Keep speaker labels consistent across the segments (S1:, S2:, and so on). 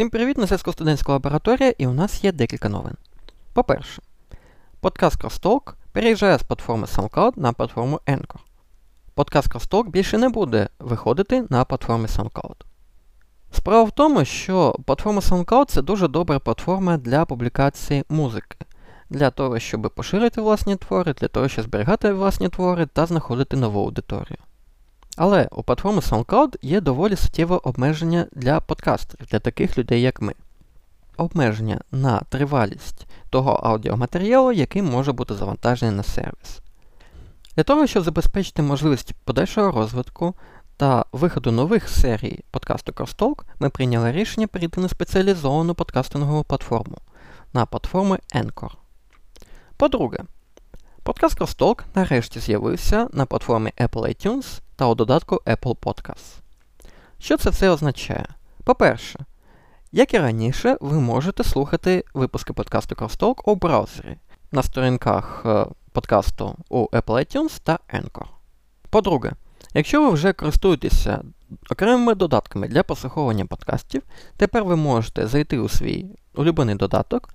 S1: Всім привіт, на зв'язку студентська лабораторія, і у нас є декілька новин. По-перше, подкаст Crosstalk переїжджає з платформи SoundCloud на платформу Anchor. Подкаст Crosstalk більше не буде виходити на платформі SoundCloud. Справа в тому, що платформа SoundCloud це дуже добра платформа для публікації музики, для того, щоб поширити власні твори, для того, щоб зберігати власні твори та знаходити нову аудиторію. Але у платформи SoundCloud є доволі суттєве обмеження для подкастерів, для таких людей, як ми. Обмеження на тривалість того аудіоматеріалу, який може бути завантажений на сервіс. Для того, щоб забезпечити можливість подальшого розвитку та виходу нових серій подкасту Crosstalk, ми прийняли рішення перейти на спеціалізовану подкастингову платформу на платформу Anchor. По-друге, подкаст Crosstalk нарешті з'явився на платформі Apple iTunes та у додатку Apple Podcasts. Що це все означає? По-перше, як і раніше, ви можете слухати випуски подкасту Crosstalk у браузері на сторінках е, подкасту у Apple iTunes та Anchor. По-друге, якщо ви вже користуєтеся окремими додатками для прослуховування подкастів, тепер ви можете зайти у свій улюблений додаток,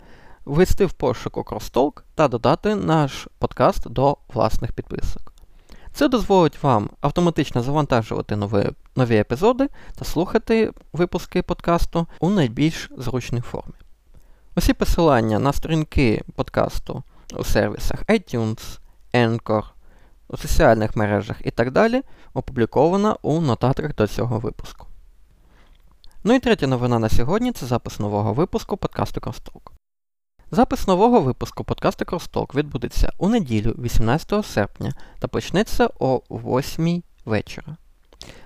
S1: ввести в пошуку Crosstalk та додати наш подкаст до власних підписок. Це дозволить вам автоматично завантажувати нові, нові епізоди та слухати випуски подкасту у найбільш зручній формі. Усі посилання на сторінки подкасту у сервісах iTunes, Anchor, у соціальних мережах і так далі опубліковано у нотатках до цього випуску. Ну і третя новина на сьогодні це запис нового випуску подкасту Crosstalk. Запис нового випуску подкасту Crosstalk відбудеться у неділю 18 серпня та почнеться о 8 вечора.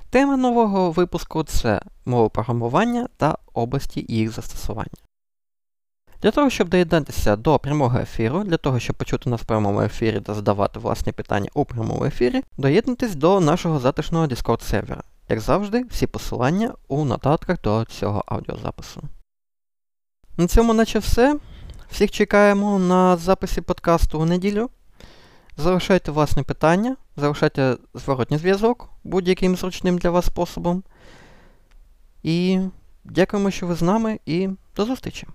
S1: Тема нового випуску це мова програмування та області їх застосування. Для того, щоб доєднатися до прямого ефіру, для того, щоб почути нас в прямому ефірі та задавати власні питання у прямому ефірі, доєднуйтесь до нашого затишного Discord сервера. Як завжди, всі посилання у нотатках до цього аудіозапису. На цьому наче все. Всіх чекаємо на записі подкасту у неділю. Залишайте власне питання, залишайте зворотній зв'язок будь-яким зручним для вас способом. І дякуємо, що ви з нами, і до зустрічі!